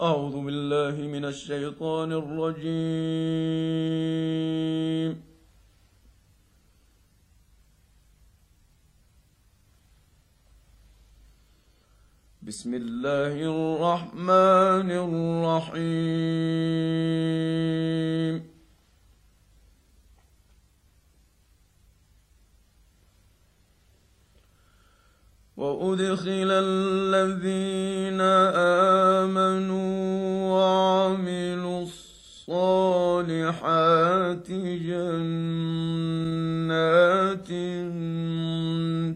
أعوذ بالله من الشيطان الرجيم. بسم الله الرحمن الرحيم. وأدخل الذين آمنوا الصالحات جنات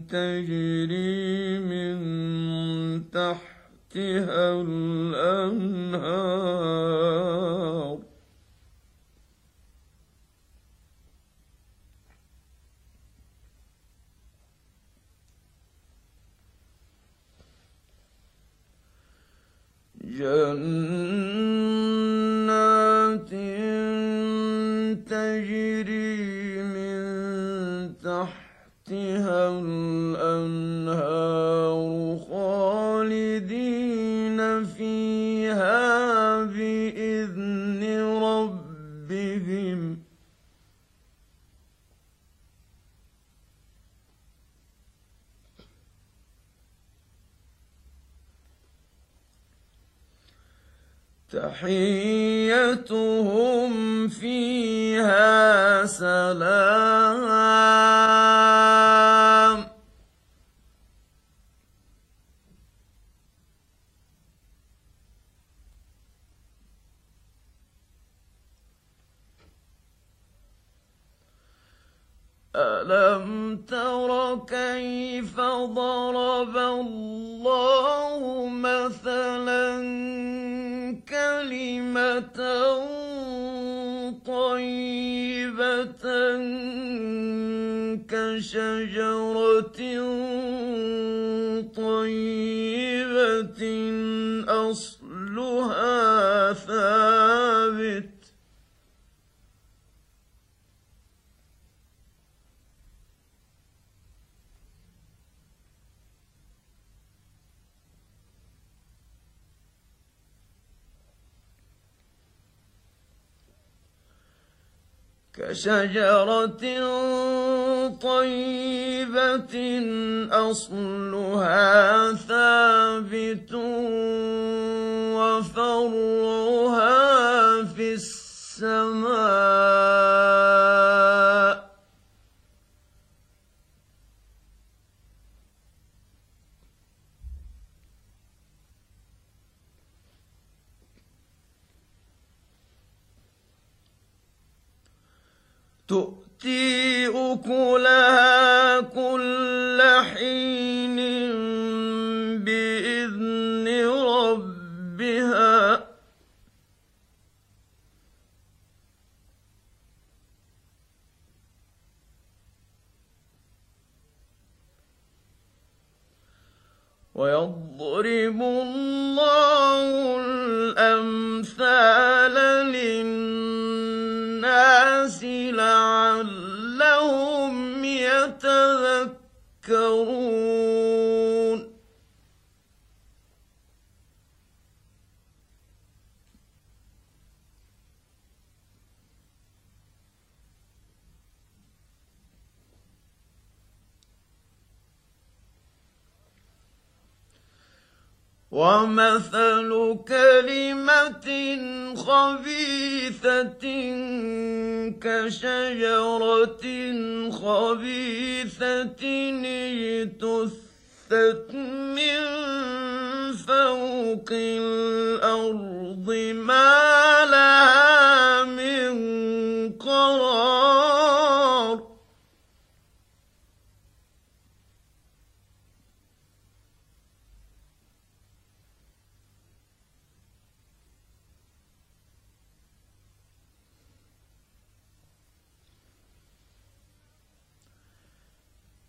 تجري من تحتها الأنهار. جنات تحيتهم فيها سلام. ألم تر كيف ضرب الله مثلا كلمة طيبة كشجرة طيبة. كشجرة طيبة أصلها ثابت وفرعها في السماء تؤتي أكلها كل حين بإذن ربها. ويضرب الله ومثل كلمة خبيثة كشجرة خبيثة اجتثت من فوق الأرض ما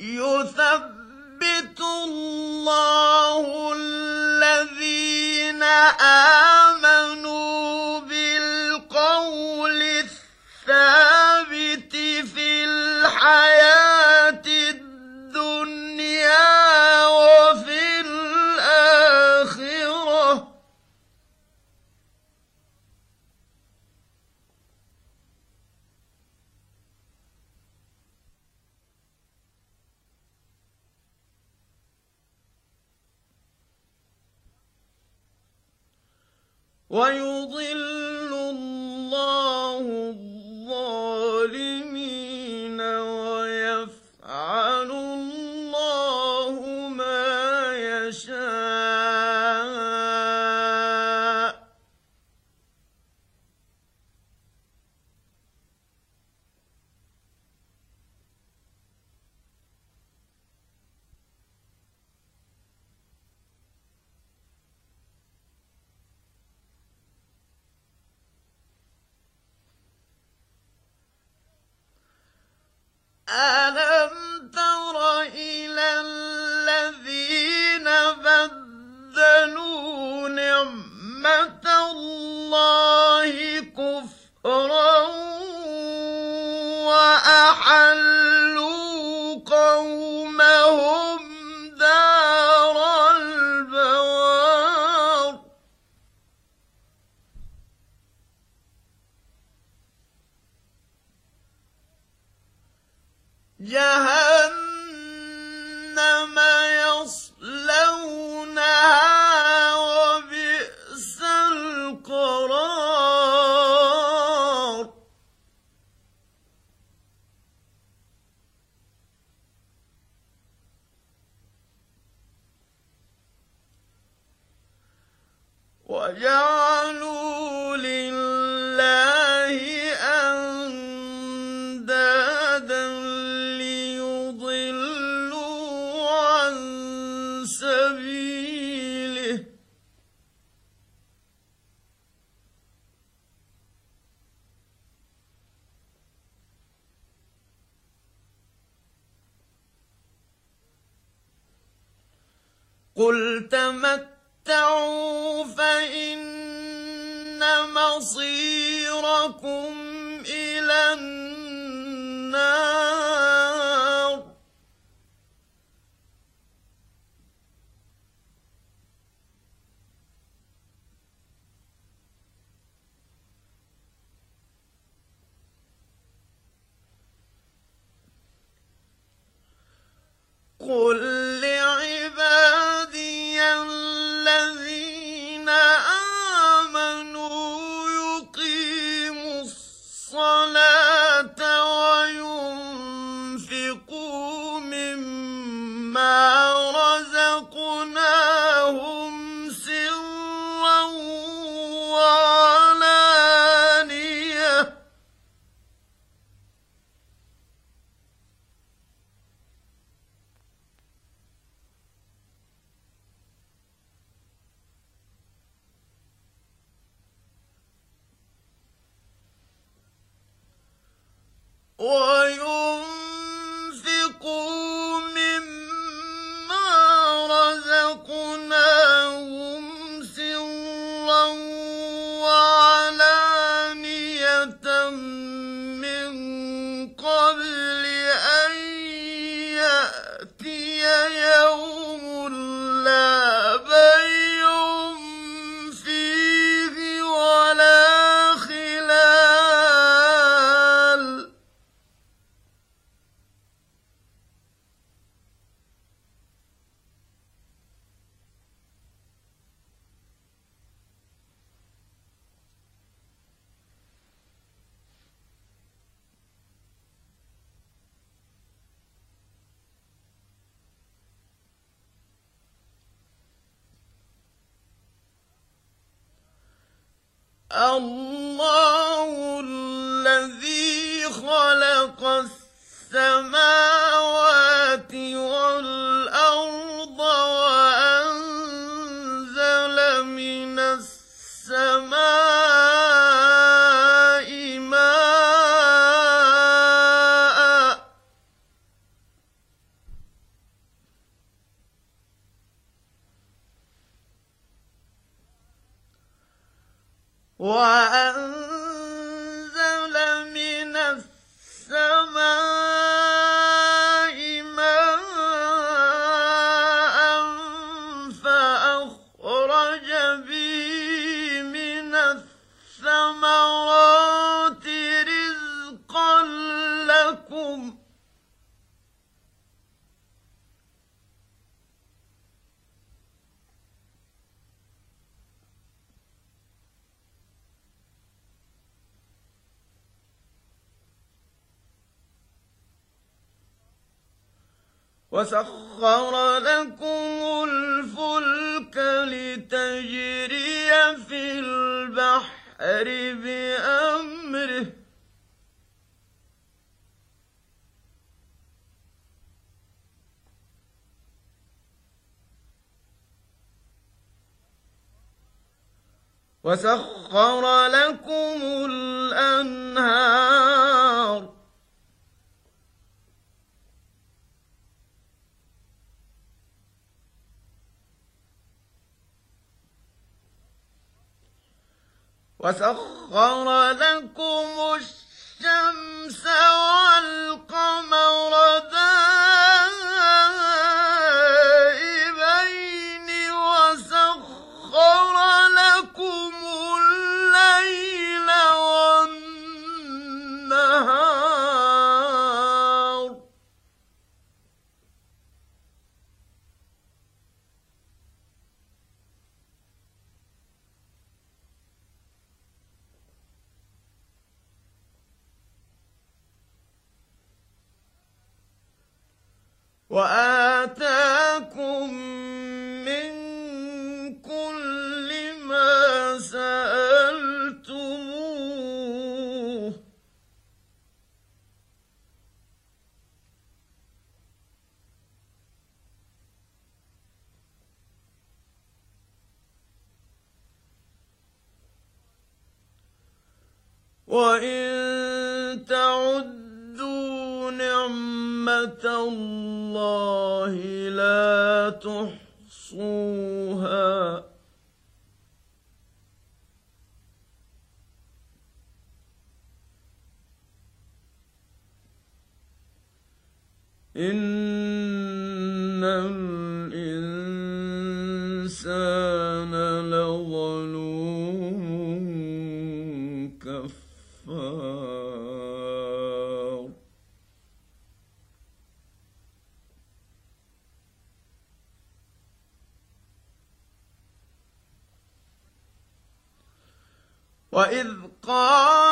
يثبت الله الذين آمنوا بالقول الثابت في الحياة ويضل ألم تر إلى الذين بدلوا نعمة الله كفرا وأحلوا Yeah. تمتعوا فإن مصيركم Oh! الله الذي خلق السماوات 晚安 وسخر لكم الفلك لتجري في البحر بأمره وسخر لكم الأنهار وسخر لكم الشمس والقمر دائبين وإن تعدوا نعمة الله لا تحصوها إن وإذ قال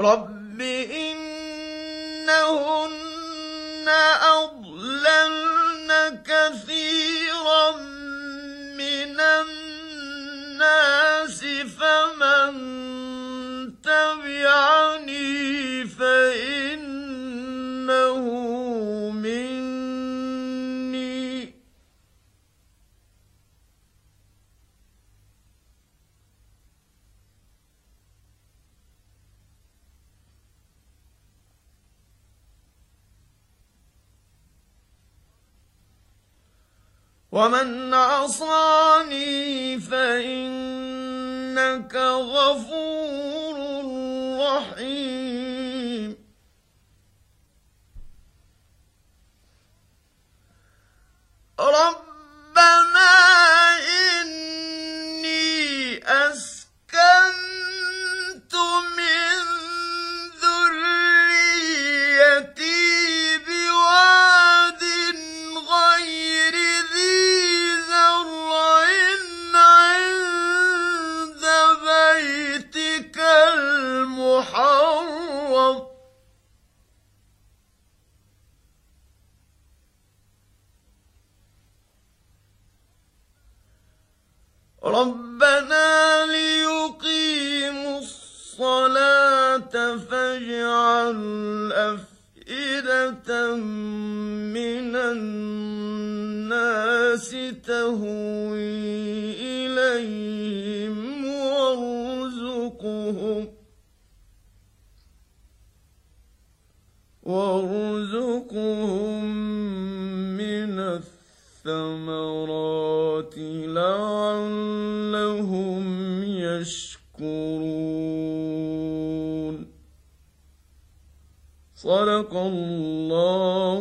رب إنهن أضللن كثيرا من الناس فمن ومن عصاني فإنك غفور رحيم ربنا ليقيموا الصلاة فاجعل أفئدة من الناس تهوي إليهم وارزقهم وارزقهم من الثمرات صدق الله